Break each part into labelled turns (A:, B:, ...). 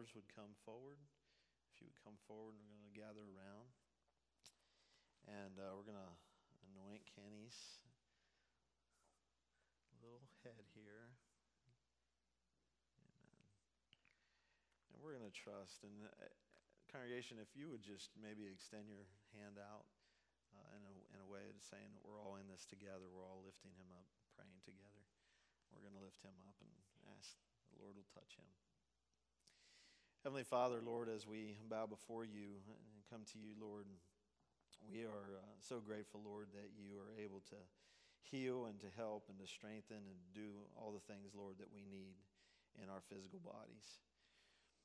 A: elders would come forward. If you would come forward, we're going to gather around. And uh, we're going to anoint Kenny's little head here. Amen. And we're going to trust. And uh, congregation, if you would just maybe extend your hand out uh, in, a, in a way of saying that we're all in this together, we're all lifting him up, praying together. We're going to lift him up and ask the Lord will touch him. Heavenly Father, Lord, as we bow before you and come to you, Lord, we are uh, so grateful, Lord, that you are able to heal and to help and to strengthen and do all the things, Lord, that we need in our physical bodies.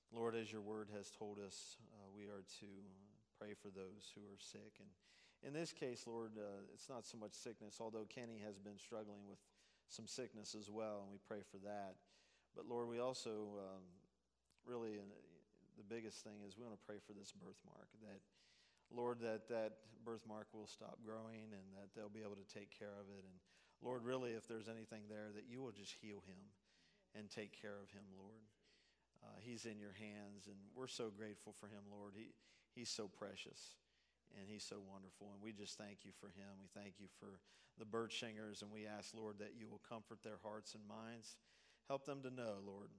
A: Lord, as your word has told us, uh, we are to pray for those who are sick. And in this case, Lord, uh, it's not so much sickness, although Kenny has been struggling with some sickness as well, and we pray for that. But Lord, we also um, really, uh, the biggest thing is we want to pray for this birthmark that. Lord, that that birthmark will stop growing and that they'll be able to take care of it. And Lord, really, if there's anything there, that you will just heal him and take care of him, Lord. Uh, he's in your hands, and we're so grateful for him, Lord. He, he's so precious and he's so wonderful. And we just thank you for him. We thank you for the bird singers, and we ask, Lord, that you will comfort their hearts and minds. Help them to know, Lord,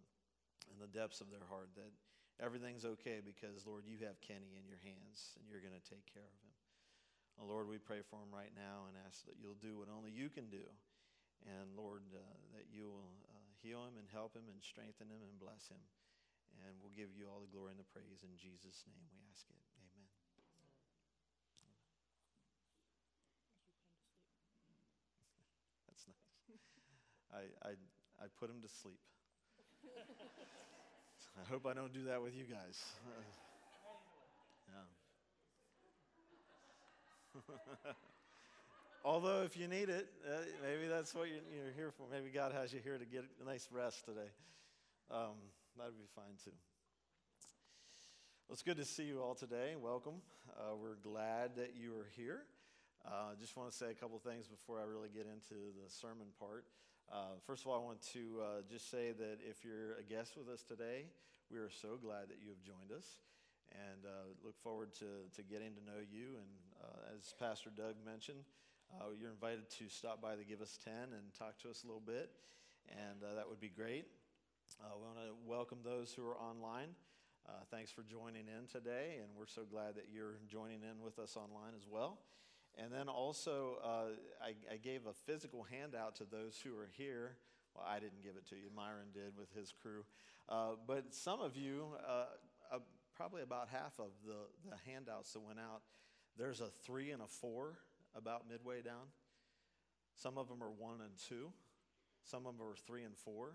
A: in the depths of their heart, that everything's okay because, Lord, you have Kenny in your hands and you're going to take care of him. Lord, we pray for him right now and ask that you'll do what only you can do. And Lord, uh, that you will uh, heal him and help him and strengthen him and bless him. And we'll give you all the glory and the praise. In Jesus' name we ask it. Amen. That's nice. I, I, I put him to sleep. I hope I don't do that with you guys. yeah. Although, if you need it, uh, maybe that's what you're, you're, here for. Maybe God has you here to get a nice rest today. Um, that'd be fine too. Well, it's good to see you all today. Welcome. Uh, we're glad that you are here. Uh, just want to say a couple things before I really get into the sermon part. Uh, first of all, I want to uh, just say that if you're a guest with us today, we are so glad that you have joined us and uh, look forward to, to getting to know you. And uh, as Pastor Doug mentioned, uh, you're invited to stop by the Give Us 10 and talk to us a little bit, and that would be great. we want to welcome those who are online. thanks for joining in today, and we're so glad that you're joining in with us online as well. And then also, uh, I, I, gave a physical handout to those who are here. Well, I didn't give it to you, Myron did with his crew. Uh, but some of you, uh, uh, probably about half of the, the handouts that went out, there's a three and a four about midway down. Some of them are one and two, some of them are three and four.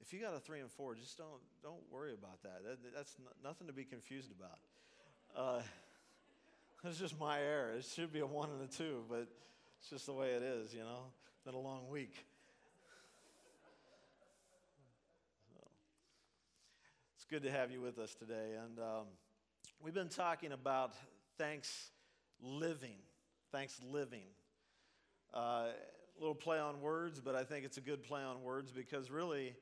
A: If you got a three and four, just don't, don't worry about that. that that's nothing to be confused about. It's just my error. It should be a one and a two, but it's just the way it is, you know. It's been a long week. So, it's good to have you with us today. And um, we've been talking about thanks living. Thanks living. Uh, a little play on words, but I think it's a good play on words because really,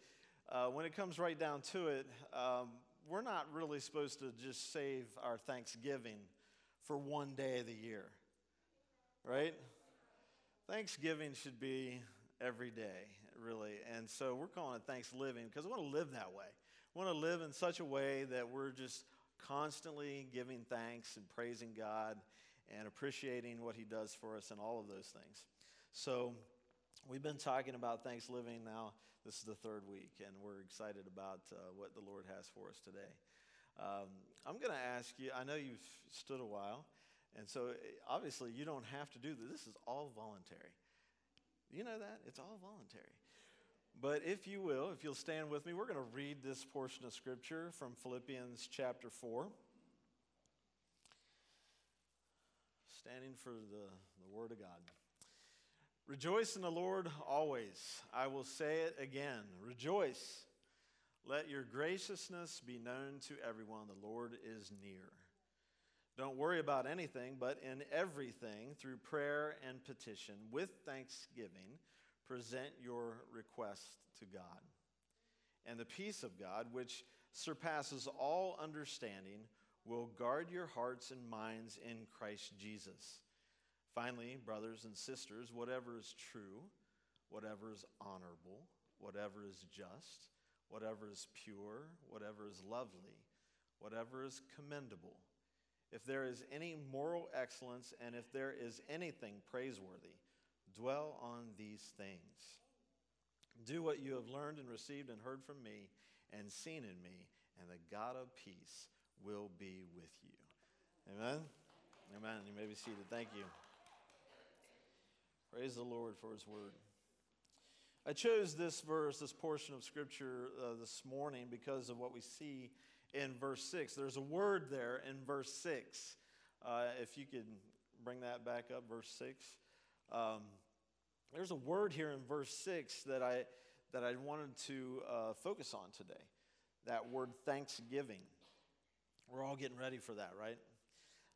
A: uh, when it comes right down to it, um, we're not really supposed to just save our Thanksgiving for one day of the year, right? Thanksgiving should be every day, really. And so we're calling it Thanksgiving because we want to live that way. We want to live in such a way that we're just constantly giving thanks and praising God and appreciating what He does for us and all of those things. So, We've been talking about Thanksgiving now. This is the third week, and we're excited about uh, what the Lord has for us today. Um, I'm going to ask you, I know you've stood a while, and so eh, obviously you don't have to do this. This is all voluntary. You know that? It's all voluntary. But if you will, if you'll stand with me, we're going to read this portion of Scripture from Philippians chapter 4. Standing for the, the Word of God. Rejoice in the Lord always. I will say it again. Rejoice. Let your graciousness be known to everyone. The Lord is near. Don't worry about anything, but in everything, through prayer and petition, with thanksgiving, present your request to God. And the peace of God, which surpasses all understanding will guard your hearts and minds in Christ Jesus. Finally, brothers and sisters, whatever is true, whatever is honorable, whatever is just, whatever is pure, whatever is lovely, whatever is commendable, if there is any moral excellence and if there is anything praiseworthy, dwell on these things. Do what you have learned and received and heard from me and seen in me, and the God of peace will be with you. Amen. Amen. You may be seated. Thank you. Praise the Lord for his word. I chose this verse, this portion of scripture uh, this morning because of what we see in verse 6. There's a word there in verse 6. Uh, if you could bring that back up, verse 6. Um, there's a word here in verse 6 that I, that I wanted to uh, focus on today that word thanksgiving. We're all getting ready for that, right?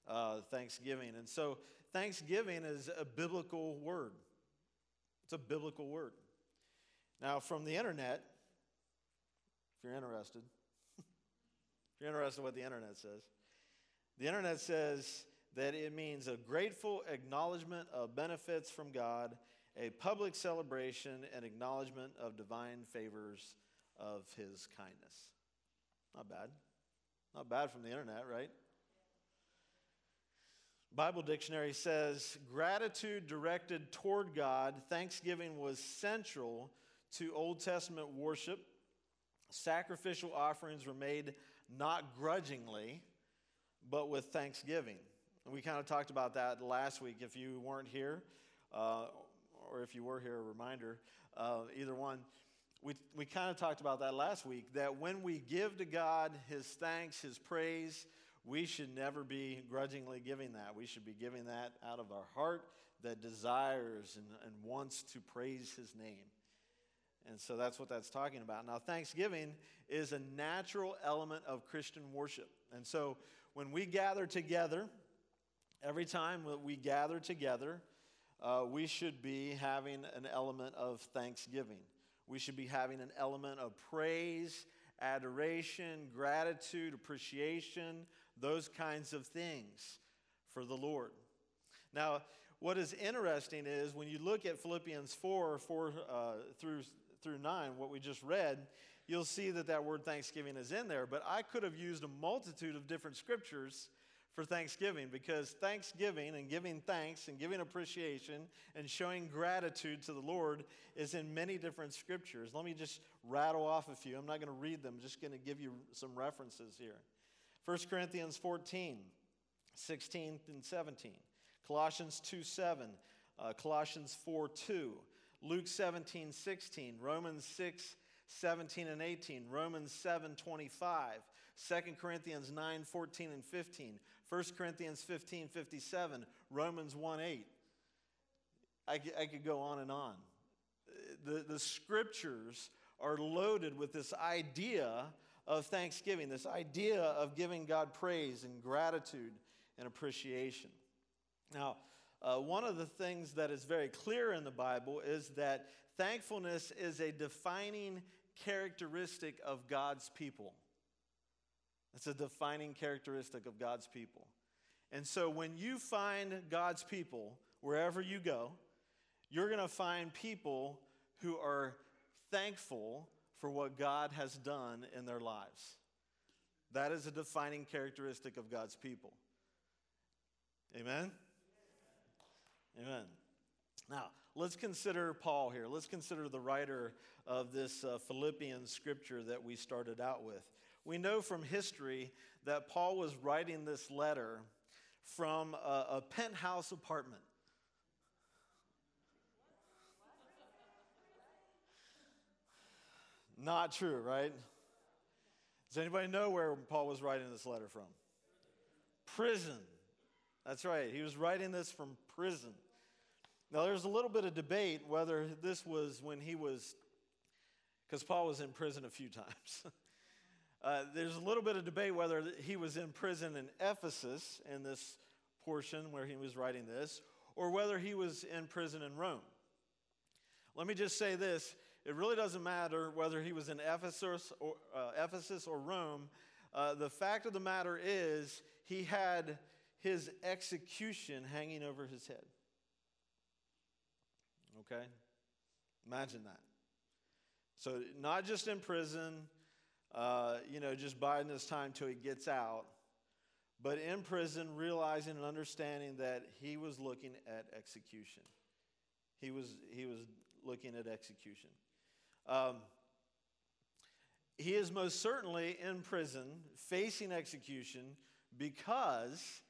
A: Uh, thanksgiving. And so, thanksgiving is a biblical word. It's a biblical word. Now, from the internet, if you're interested, if you're interested in what the internet says, the internet says that it means a grateful acknowledgement of benefits from God, a public celebration and acknowledgement of divine favors of his kindness. Not bad. Not bad from the internet, right? Bible dictionary says gratitude directed toward God, thanksgiving was central to Old Testament worship. Sacrificial offerings were made not grudgingly, but with thanksgiving. We kind of talked about that last week. If you weren't here, uh, or if you were here, a reminder, uh, either one we, we kind of talked about that last week that when we give to God his thanks, his praise, we should never be grudgingly giving that. We should be giving that out of our heart that desires and, and wants to praise his name. And so that's what that's talking about. Now, Thanksgiving is a natural element of Christian worship. And so when we gather together, every time that we gather together, uh, we should be having an element of thanksgiving. We should be having an element of praise, adoration, gratitude, appreciation, those kinds of things for the Lord. Now, what is interesting is when you look at Philippians 4, 4 uh, through, through 9, what we just read, you'll see that that word thanksgiving is in there. But I could have used a multitude of different scriptures for Thanksgiving because Thanksgiving and giving thanks and giving appreciation and showing gratitude to the Lord is in many different scriptures. Let me just rattle off a few. I'm not going to read them, I'm just going to give you some references here. 1 Corinthians 14, 16 and 17, Colossians 2 7, uh, Colossians 4 2, Luke 17 16, Romans 6 17 and 18, Romans 7 25, 2 Corinthians 9 14 and 15, 1 Corinthians 15 57, Romans 1 8. I, I could go on and on. The, the scriptures are loaded with this idea of thanksgiving, this idea of giving God praise and gratitude and appreciation. Now, uh, one of the things that is very clear in the Bible is that thankfulness is a defining characteristic of God's people. It's a defining characteristic of God's people. And so when you find God's people, wherever you go, you're going to find people who are thankful for what God has done in their lives. That is a defining characteristic of God's people. Amen? Amen. Now, let's consider Paul here. Let's consider the writer of this uh, Philippians scripture that we started out with we know from history that Paul was writing this letter from a, a penthouse apartment. Not true, right? Does anybody know where Paul was writing this letter from? Prison. That's right. He was writing this from prison. Now, there's a little bit of debate whether this was when he was, because Paul was in prison a few times. Uh, there's a little bit of debate whether he was in prison in Ephesus in this portion where he was writing this, or whether he was in prison in Rome. Let me just say this it really doesn't matter whether he was in Ephesus or, uh, Ephesus or Rome. Uh, the fact of the matter is, he had his execution hanging over his head. Okay? Imagine that. So, not just in prison, uh, you know, just biding his time till he gets out, but in prison, realizing and understanding that he was looking at execution. He was, he was looking at execution. Um, he is most certainly in prison facing execution because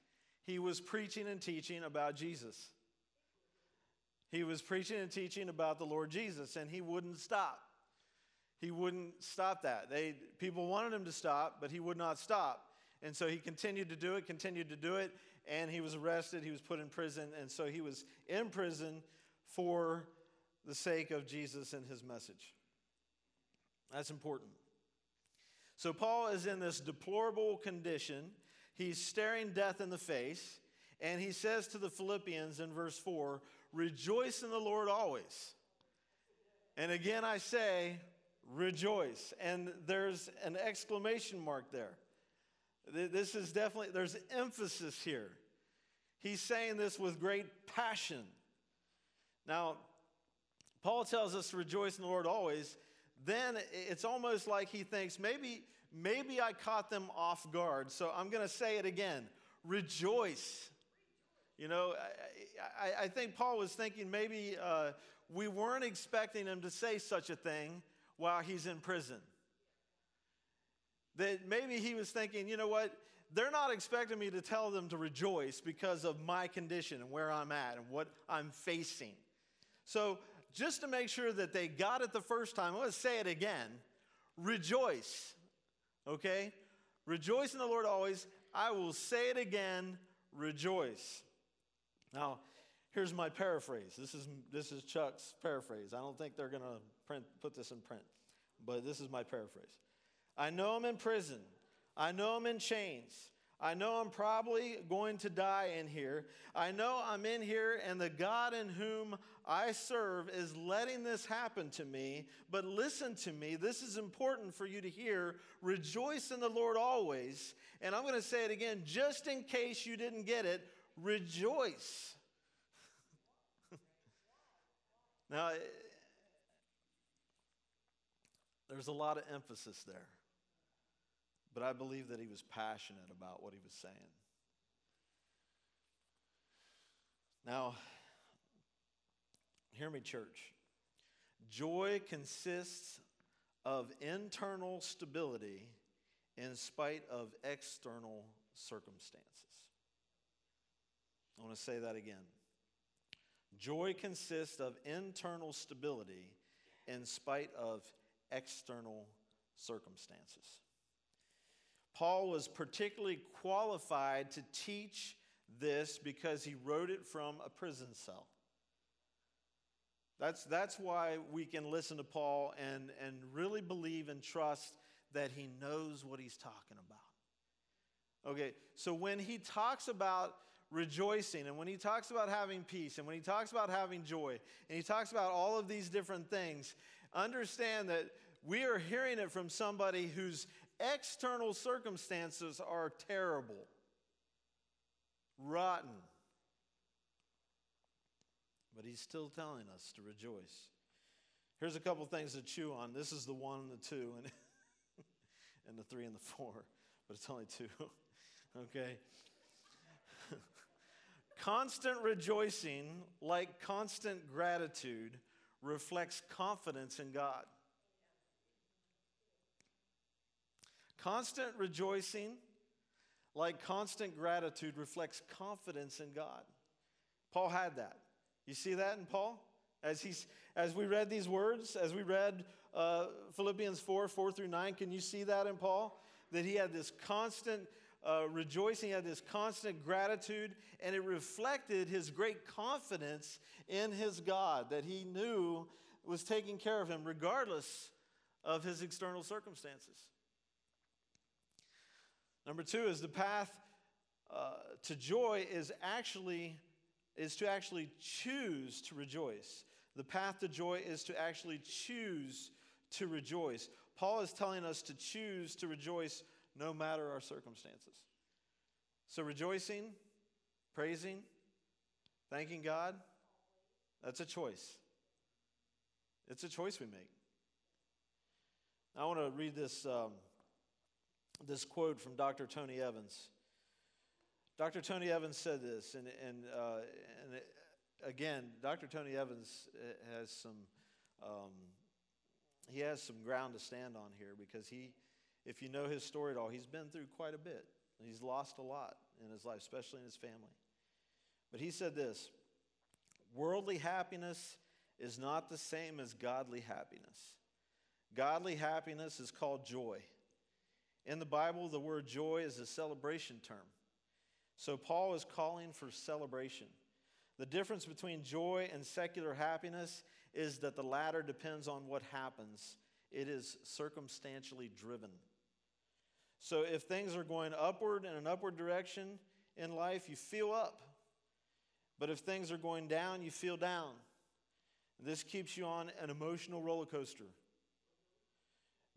A: he was preaching and teaching about Jesus. He was preaching and teaching about the Lord Jesus, and he wouldn't stop. He wouldn't stop that. They, people wanted him to stop, but he would not stop. And so he continued to do it, continued to do it, and he was arrested. He was put in prison, and so he was in prison for the sake of Jesus and his message. That's important. So Paul is in this deplorable condition. He's staring death in the face, and he says to the Philippians in verse 4 Rejoice in the Lord always. And again, I say, rejoice. And there's an exclamation mark there. This is definitely, there's emphasis here. He's saying this with great passion. Now, Paul tells us to rejoice in the Lord always. Then it's almost like he thinks maybe, maybe I caught them off guard. So I'm going to say it again rejoice. You know, I, I, I think Paul was thinking maybe uh, we weren't expecting him to say such a thing while he's in prison. That maybe he was thinking, you know what? They're not expecting me to tell them to rejoice because of my condition and where I'm at and what I'm facing. So, just to make sure that they got it the first time, I'm going to say it again rejoice. Okay? Rejoice in the Lord always. I will say it again rejoice. Now, here's my paraphrase. This is, this is Chuck's paraphrase. I don't think they're going to put this in print, but this is my paraphrase. I know I'm in prison. I know I'm in chains. I know I'm probably going to die in here. I know I'm in here, and the God in whom I serve is letting this happen to me. But listen to me, this is important for you to hear. Rejoice in the Lord always. And I'm going to say it again, just in case you didn't get it rejoice. now, there's a lot of emphasis there. But I believe that he was passionate about what he was saying. Now, hear me, church. Joy consists of internal stability in spite of external circumstances. I want to say that again. Joy consists of internal stability in spite of external circumstances. Paul was particularly qualified to teach this because he wrote it from a prison cell. That's, that's why we can listen to Paul and, and really believe and trust that he knows what he's talking about. Okay, so when he talks about rejoicing and when he talks about having peace and when he talks about having joy and he talks about all of these different things, understand that we are hearing it from somebody whose external circumstances are terrible, rotten. But he's still telling us to rejoice. Here's a couple things to chew on. This is the one and the two, and, and the three and the four, but it's only two. okay? constant rejoicing, like constant gratitude, reflects confidence in God. Constant rejoicing, like constant gratitude, reflects confidence in God. Paul had that. You see that in Paul? As, he's, as we read these words, as we read uh, Philippians 4 4 through 9, can you see that in Paul? That he had this constant uh, rejoicing, he had this constant gratitude, and it reflected his great confidence in his God that he knew was taking care of him regardless of his external circumstances. Number two is the path uh, to joy is actually is to actually choose to rejoice. The path to joy is to actually choose to rejoice. Paul is telling us to choose to rejoice no matter our circumstances. So, rejoicing, praising, thanking God, that's a choice. It's a choice we make. I want to read this, um, this quote from Dr. Tony Evans. Dr. Tony Evans said this, and, and, uh, and it, again, Dr. Tony Evans uh, has some, um, he has some ground to stand on here because he, if you know his story at all, he's been through quite a bit. He's lost a lot in his life, especially in his family. But he said this worldly happiness is not the same as godly happiness. Godly happiness is called joy. In the Bible, the word joy is a celebration term. So Paul is calling for celebration. The difference between joy and secular happiness is that the latter depends on what happens, it is circumstantially driven. So if things are going upward in an upward direction in life, you feel up. But if things are going down, you feel down. This keeps you on an emotional roller coaster.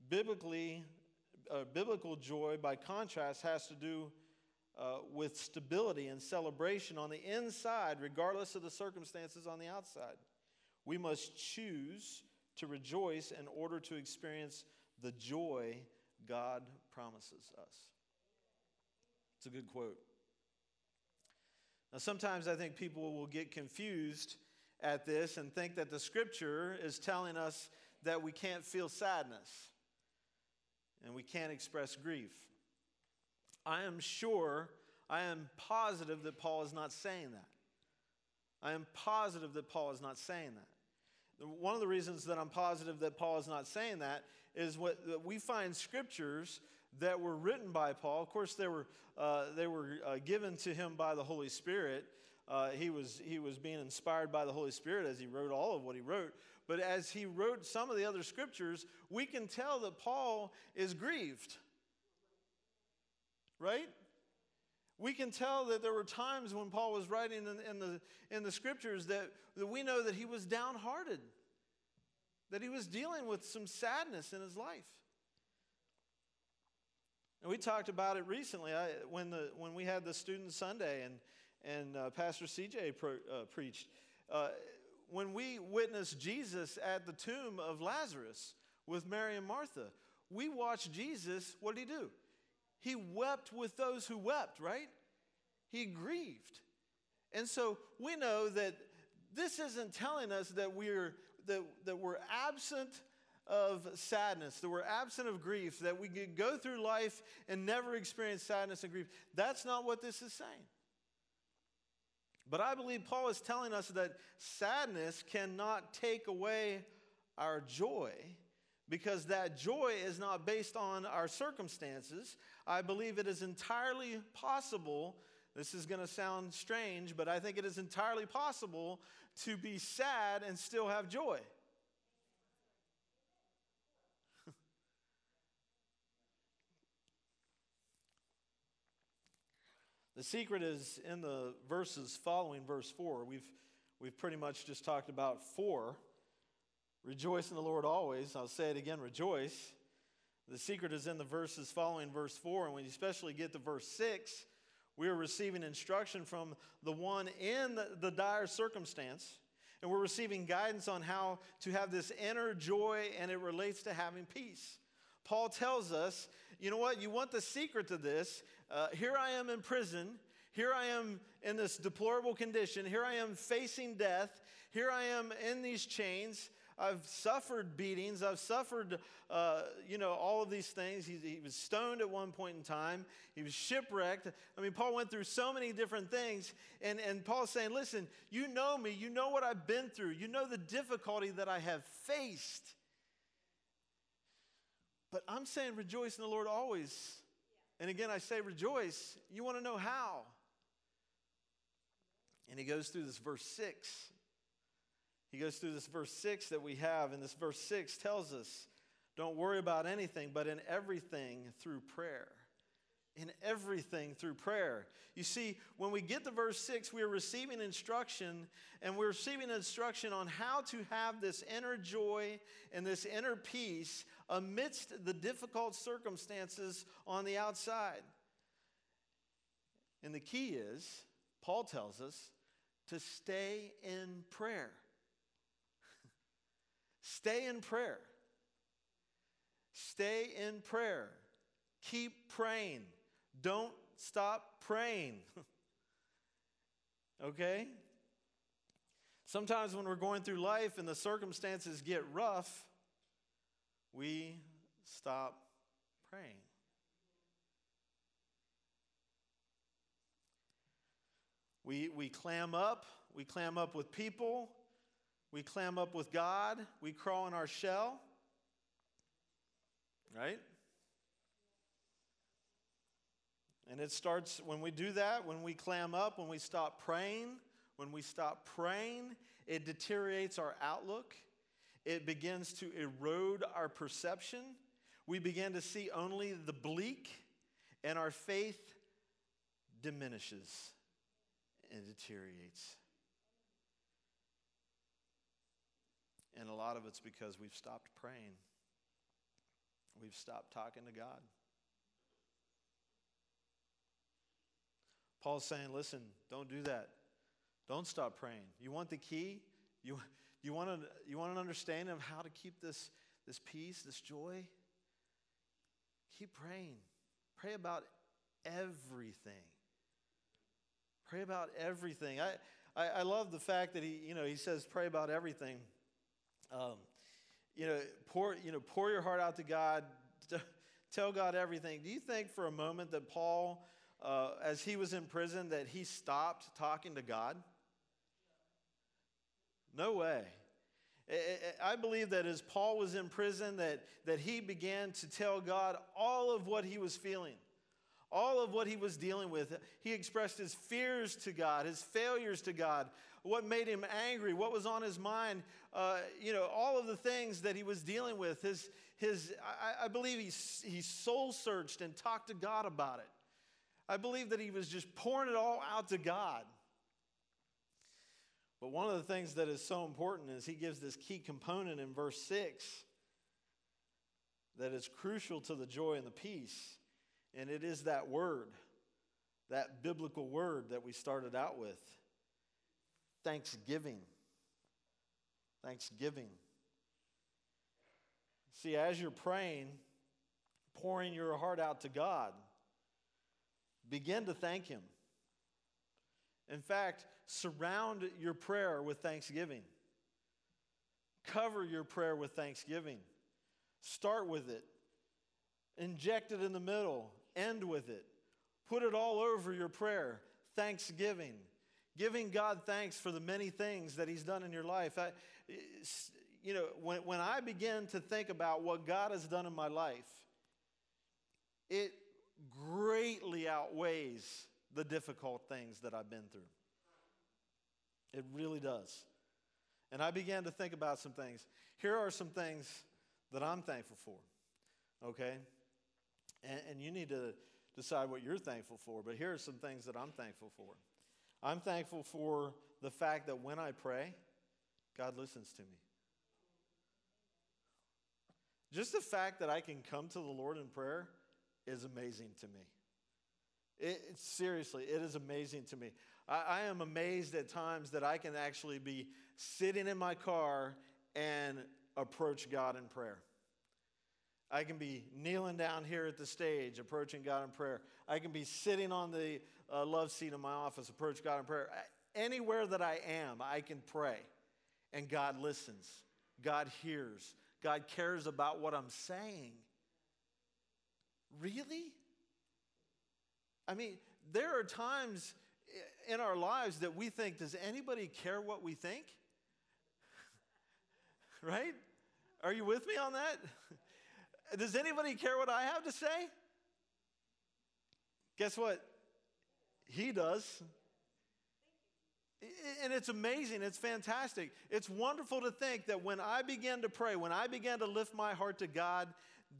A: Biblically, uh, biblical joy, by contrast, has to do uh, with stability and celebration on the inside, regardless of the circumstances on the outside. We must choose to rejoice in order to experience the joy God promises us. It's a good quote. Now, sometimes I think people will get confused at this and think that the scripture is telling us that we can't feel sadness and we can't express grief. I am sure, I am positive that Paul is not saying that. I am positive that Paul is not saying that. One of the reasons that I'm positive that Paul is not saying that is what we find scriptures that were written by Paul. Of course, they were, uh, they were uh, given to him by the Holy Spirit. Uh, he, was, he was being inspired by the Holy Spirit as he wrote all of what he wrote. But as he wrote some of the other scriptures, we can tell that Paul is grieved. Right? We can tell that there were times when Paul was writing in, in, the, in the scriptures that, that we know that he was downhearted, that he was dealing with some sadness in his life. And we talked about it recently I, when, the, when we had the Student Sunday and, and uh, Pastor CJ pro, uh, preached. Uh, when we witnessed Jesus at the tomb of Lazarus with Mary and Martha, we watched Jesus, what did he do? He wept with those who wept, right? He grieved. And so we know that this isn't telling us that we're, that, that we're absent of sadness, that we're absent of grief, that we could go through life and never experience sadness and grief. That's not what this is saying. But I believe Paul is telling us that sadness cannot take away our joy because that joy is not based on our circumstances. I believe it is entirely possible. This is going to sound strange, but I think it is entirely possible to be sad and still have joy. The secret is in the verses following verse 4. We've, we've pretty much just talked about 4. Rejoice in the Lord always. I'll say it again rejoice. The secret is in the verses following verse 4. And when you especially get to verse 6, we are receiving instruction from the one in the, the dire circumstance. And we're receiving guidance on how to have this inner joy, and it relates to having peace. Paul tells us, you know what? You want the secret to this. Uh, here I am in prison. Here I am in this deplorable condition. Here I am facing death. Here I am in these chains. I've suffered beatings. I've suffered, uh, you know, all of these things. He, he, was stoned at one point in time. He was shipwrecked. I mean, Paul went through so many different things. And, and Paul's saying, listen, you know me. You know what I've been through. You know the difficulty that I have faced. But I'm saying rejoice in the Lord always. And again, I say rejoice. You want to know how? And he goes through this verse 6. He goes through this verse 6 that we have, and this verse 6 tells us don't worry about anything, but in everything through prayer in everything through prayer. You see, when we get to verse 6, we are receiving instruction, and we're receiving instruction on how to have this inner joy and this inner peace amidst the difficult circumstances on the outside. And the key is, Paul tells us, to stay in prayer. stay in prayer. Stay in prayer. Keep praying. Don't stop praying. okay? Sometimes when we're going through life and the circumstances get rough, we stop praying. We, we clam up. We clam up with people. We clam up with God. We crawl in our shell. Right? And it starts when we do that, when we clam up, when we stop praying, when we stop praying, it deteriorates our outlook. It begins to erode our perception. We begin to see only the bleak, and our faith diminishes and deteriorates. And a lot of it's because we've stopped praying. We've stopped talking to God. Paul's saying, listen, don't do that. Don't stop praying. You want the key? You, you, want, to, you want an understanding of how to keep this, this peace, this joy? Keep praying. Pray about everything. Pray about everything. I, I, I, love the fact that he, you know, he says pray about everything. Um, you know, pour, you know, pour your heart out to God. Tell God everything. Do you think for a moment that Paul uh, as he was in prison that he stopped talking to God? No way. I believe that as Paul was in prison, that, that he began to tell God all of what he was feeling, all of what he was dealing with. He expressed his fears to God, his failures to God, what made him angry, what was on his mind, uh, you know, all of the things that he was dealing with. His, his, I, I believe he, he soul searched and talked to God about it. I believe that he was just pouring it all out to God. But one of the things that is so important is he gives this key component in verse 6 that is crucial to the joy and the peace. And it is that word, that biblical word that we started out with thanksgiving. Thanksgiving. See, as you're praying, pouring your heart out to God, Begin to thank Him. In fact, surround your prayer with thanksgiving. Cover your prayer with thanksgiving. Start with it. Inject it in the middle. End with it. Put it all over your prayer. Thanksgiving. Giving God thanks for the many things that He's done in your life. I, you know, when, when I begin to think about what God has done in my life, it greatly outweighs the difficult things that I've been through. It really does. And I began to think about some things. Here are some things that I'm thankful for, okay? And, and you need to decide what you're thankful for, but here are some things that I'm thankful for. I'm thankful for the fact that when I pray, God listens to me. Just the fact that I can come to the Lord in prayer is amazing to me. It, seriously, it is amazing to me. I, I am amazed at times that I can actually be sitting in my car and approach God in prayer. I can be kneeling down here at the stage, approaching God in prayer. I can be sitting on the uh, love seat in my office, approach God in prayer. Anywhere that I am, I can pray, and God listens. God hears. God cares about what I'm saying. Really? I mean, there are times in our lives that we think, does anybody care what we think? right? Are you with me on that? Does anybody care what I have to say? Guess what? He does. And it's amazing. It's fantastic. It's wonderful to think that when I began to pray, when I began to lift my heart to God,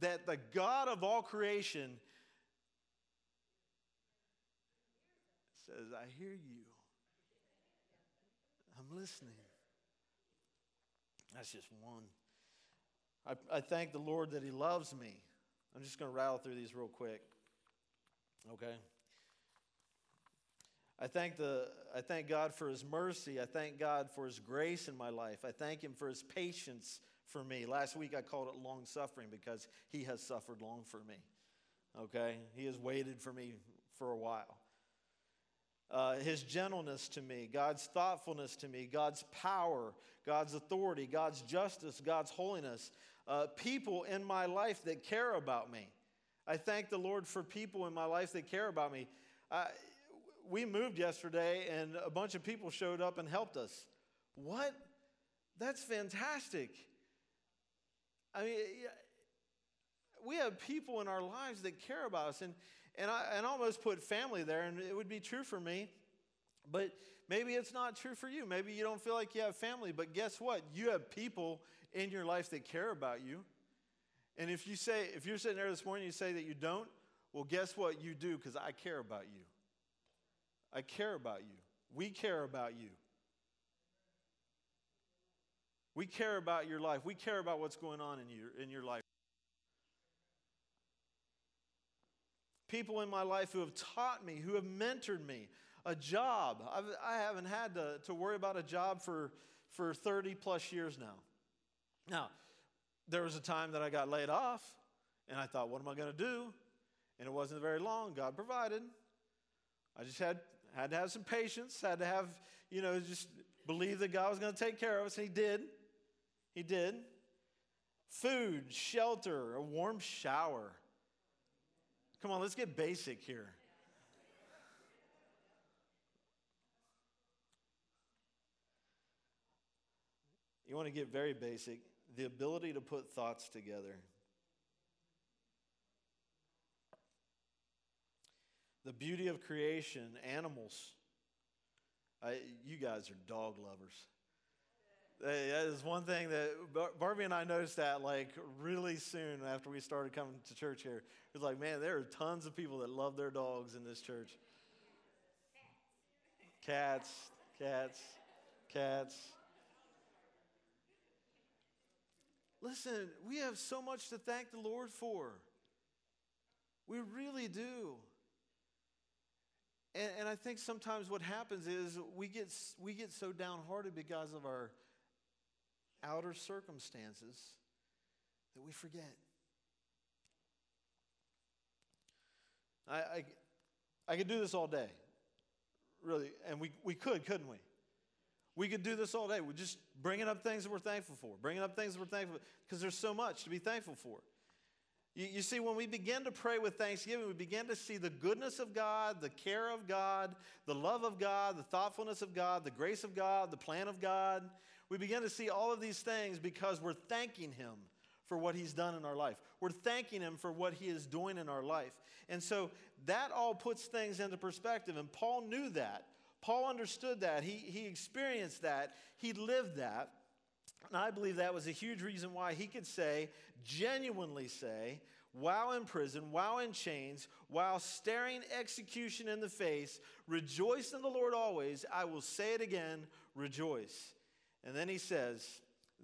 A: that the God of all creation says, I hear you. I'm listening. That's just one. I, I thank the Lord that He loves me. I'm just going to rattle through these real quick. Okay? I thank, the, I thank God for His mercy. I thank God for His grace in my life. I thank Him for His patience for me. Last week I called it long suffering because He has suffered long for me. Okay? He has waited for me for a while. Uh, his gentleness to me, God's thoughtfulness to me, God's power, God's authority, God's justice, God's holiness, uh, people in my life that care about me. I thank the Lord for people in my life that care about me. Uh, we moved yesterday and a bunch of people showed up and helped us. What? That's fantastic. I mean, we have people in our lives that care about us. And, and I and almost put family there, and it would be true for me. But maybe it's not true for you. Maybe you don't feel like you have family. But guess what? You have people in your life that care about you. And if you say, if you're sitting there this morning, you say that you don't, well, guess what? You do because I care about you. I care about you. We care about you. We care about your life. We care about what's going on in your, in your life. People in my life who have taught me, who have mentored me, a job. I've, I have not had to, to worry about a job for, for 30 plus years now. Now, there was a time that I got laid off, and I thought, what am I going to do? And it wasn't very long. God provided. I just had, had to have some patience, had to have, you know, just believe that God was going to take care of us, and He did. He did. Food, shelter, a warm shower. Come on, let's get basic here. You want to get very basic the ability to put thoughts together. The beauty of creation, animals. I, you guys are dog lovers. That is one thing that Barbie and I noticed that like really soon after we started coming to church here. It was like, man, there are tons of people that love their dogs in this church. Cats, cats, cats. Listen, we have so much to thank the Lord for. We really do. And, and I think sometimes what happens is we get, we get so downhearted because of our outer circumstances that we forget. I, I, I could do this all day, really, and we, we could, couldn't we? We could do this all day. We're just bringing up things that we're thankful for, bringing up things that we're thankful for, because there's so much to be thankful for. You, you, see, when we begin to pray with thanksgiving, we begin to see the goodness of God, the care of God, the love of God, the thoughtfulness of God, the grace of God, the plan of God. We begin to see all of these things because we're thanking Him for what He's done in our life. We're thanking Him for what He is doing in our life. And so that all puts things into perspective. And Paul knew that. Paul understood that. He, he experienced that. He lived that. And I believe that was a huge reason why he could say, genuinely say, while in prison, while in chains, while staring execution in the face, rejoice in the Lord always. I will say it again, rejoice. And then he says,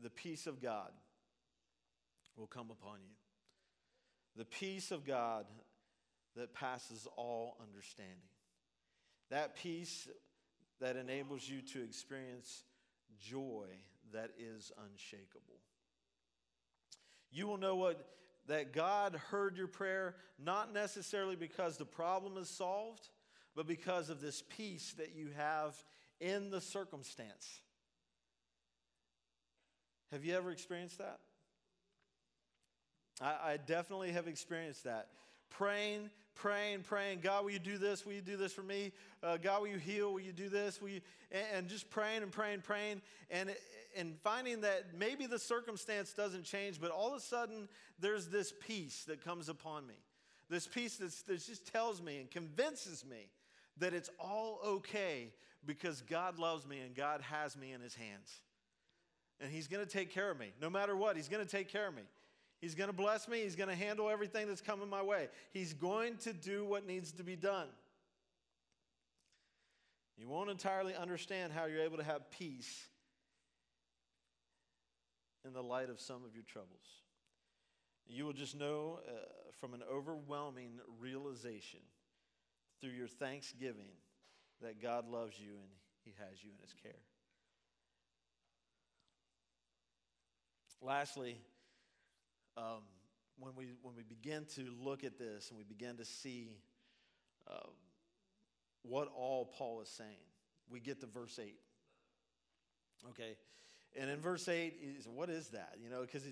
A: the peace of God will come upon you. The peace of God that passes all understanding. That peace that enables you to experience joy that is unshakable. You will know what that God heard your prayer not necessarily because the problem is solved, but because of this peace that you have in the circumstance. Have you ever experienced that? I, I definitely have experienced that. Praying praying, praying, God, will you do this? Will you do this for me? Uh, God, will you heal? Will you do this? Will you? And, and just praying and praying, praying, and and finding that maybe the circumstance doesn't change, but all of a sudden there's this peace that comes upon me. This peace that just tells me and convinces me that it's all okay because God loves me and God has me in his hands. And he's going to take care of me. No matter what, he's going to take care of me. He's going to bless me. He's going to handle everything that's coming my way. He's going to do what needs to be done. You won't entirely understand how you're able to have peace in the light of some of your troubles. You will just know uh, from an overwhelming realization through your thanksgiving that God loves you and He has you in His care. Lastly, um, when, we, when we begin to look at this and we begin to see uh, what all Paul is saying, we get to verse 8. Okay? And in verse 8, is what is that? You know, because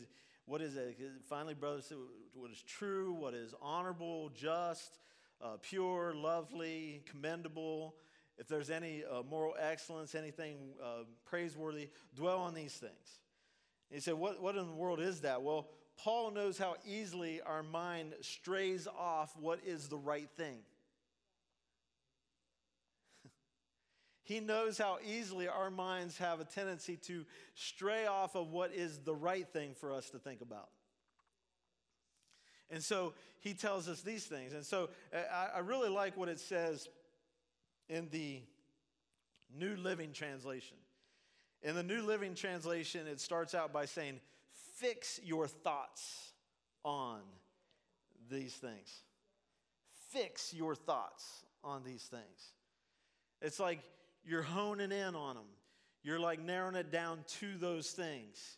A: what is it? Finally, brothers, what is true, what is honorable, just, uh, pure, lovely, commendable, if there's any uh, moral excellence, anything uh, praiseworthy, dwell on these things. And he said, what, what in the world is that? Well, Paul knows how easily our mind strays off what is the right thing. he knows how easily our minds have a tendency to stray off of what is the right thing for us to think about. And so he tells us these things. And so uh, I, I really like what it says in the New Living Translation. In the New Living Translation, it starts out by saying, Fix your thoughts on these things. Fix your thoughts on these things. It's like you're honing in on them, you're like narrowing it down to those things.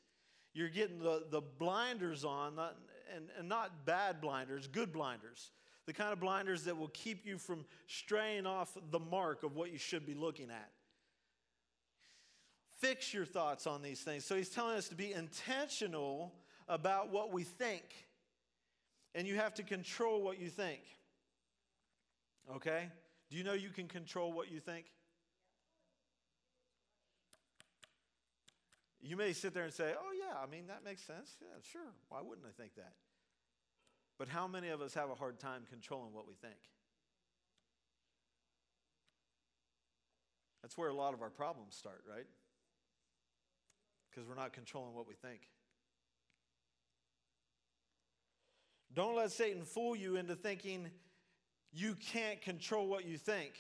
A: You're getting the, the blinders on, not, and, and not bad blinders, good blinders. The kind of blinders that will keep you from straying off the mark of what you should be looking at. Fix your thoughts on these things. So he's telling us to be intentional about what we think. And you have to control what you think. Okay? Do you know you can control what you think? You may sit there and say, oh, yeah, I mean, that makes sense. Yeah, sure. Why wouldn't I think that? But how many of us have a hard time controlling what we think? That's where a lot of our problems start, right? Because we're not controlling what we think. Don't let Satan fool you into thinking you can't control what you think.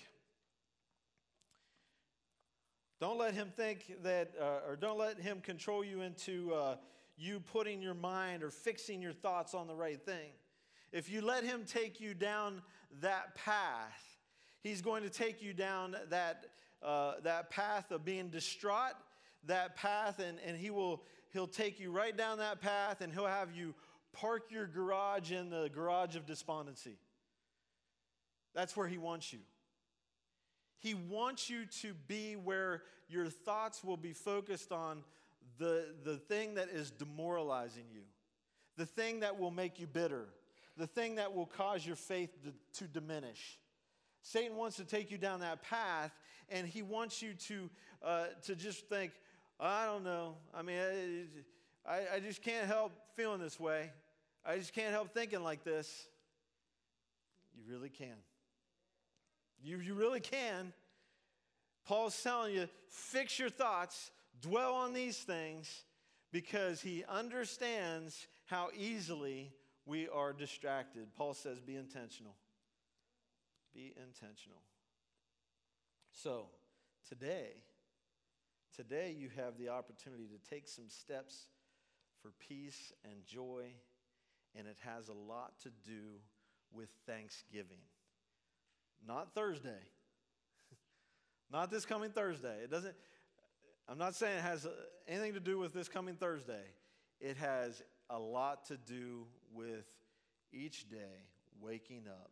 A: Don't let him think that, uh, or don't let him control you into uh, you putting your mind or fixing your thoughts on the right thing. If you let him take you down that path, he's going to take you down that, uh, that path of being distraught, that path, and, and he will he'll take you right down that path and he'll have you park your garage in the garage of despondency. That's where he wants you. He wants you to be where your thoughts will be focused on the, the thing that is demoralizing you, the thing that will make you bitter, the thing that will cause your faith to, to diminish. Satan wants to take you down that path, and he wants you to, uh, to just think, I don't know. I mean, I, I just can't help feeling this way. I just can't help thinking like this. You really can. You, you really can. Paul's telling you, fix your thoughts, dwell on these things, because he understands how easily we are distracted. Paul says, be intentional. Be intentional. So, today, today you have the opportunity to take some steps for peace and joy, and it has a lot to do with Thanksgiving. Not Thursday. Not this coming Thursday. It doesn't, I'm not saying it has uh, anything to do with this coming Thursday. It has a lot to do with each day waking up,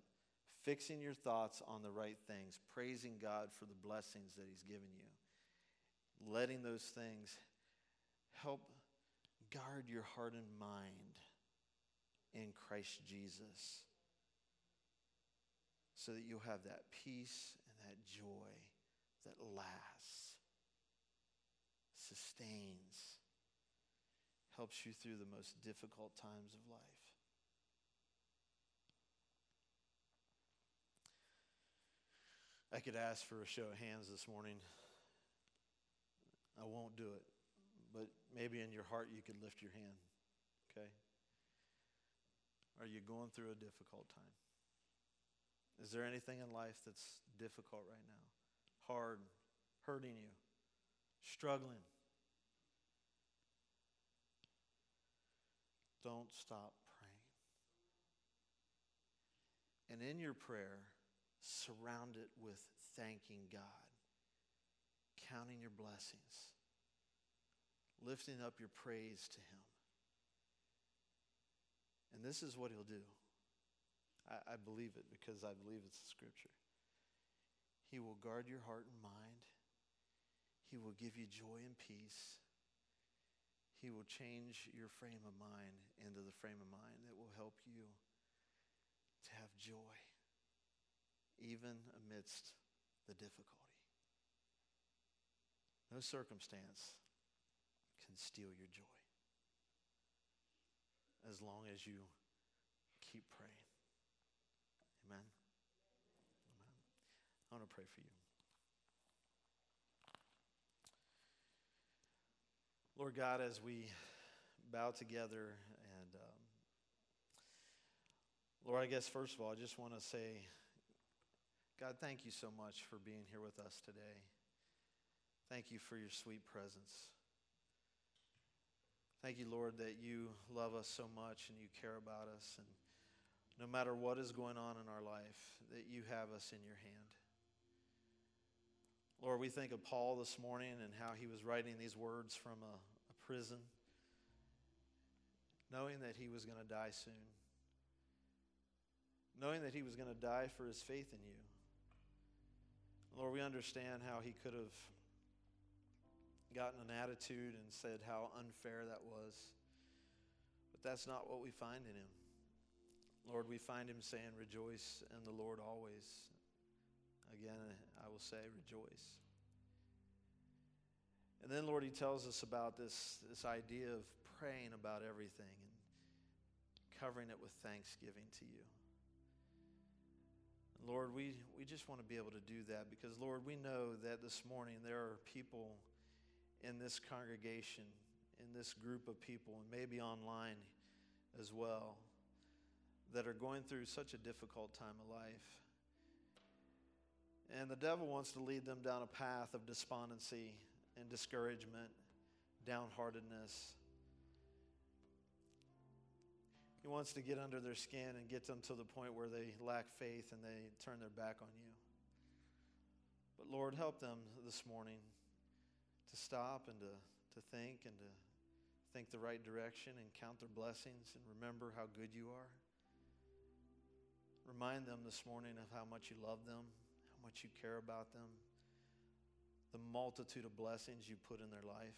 A: fixing your thoughts on the right things, praising God for the blessings that He's given you, letting those things help guard your heart and mind in Christ Jesus so that you'll have that peace and that joy that lasts, sustains, helps you through the most difficult times of life. I could ask for a show of hands this morning. I won't do it, but maybe in your heart you could lift your hand. Okay? Are you going through a difficult time? Is there anything in life that's difficult right now? hard, hurting you, struggling. Don't stop praying. And in your prayer, surround it with thanking God, counting your blessings, lifting up your praise to Him. And this is what He'll do. I, I believe it because I believe it's the Scripture. He will guard your heart and mind. He will give you joy and peace. He will change your frame of mind into the frame of mind that will help you to have joy, even amidst the difficulty. No circumstance can steal your joy as long as you keep praying. Amen. Amen. I want to pray for you. Lord God, as we bow together, and um, Lord, I guess first of all, I just want to say, God, thank you so much for being here with us today. Thank you for your sweet presence. Thank you, Lord, that you love us so much and you care about us. And no matter what is going on in our life, that you have us in your hand. Lord, we think of Paul this morning and how he was writing these words from a, a prison, knowing that he was going to die soon, knowing that he was going to die for his faith in you. Lord, we understand how he could have gotten an attitude and said how unfair that was. But that's not what we find in him. Lord, we find him saying, Rejoice in the Lord always. Again, I will say, rejoice. And then, Lord, he tells us about this, this idea of praying about everything and covering it with thanksgiving to you. Lord, we, we just want to be able to do that because, Lord, we know that this morning there are people in this congregation, in this group of people, and maybe online as well, that are going through such a difficult time of life. And the devil wants to lead them down a path of despondency and discouragement, downheartedness. He wants to get under their skin and get them to the point where they lack faith and they turn their back on you. But Lord, help them this morning to stop and to, to think and to think the right direction and count their blessings and remember how good you are. Remind them this morning of how much you love them, how much you care about them, the multitude of blessings you put in their life.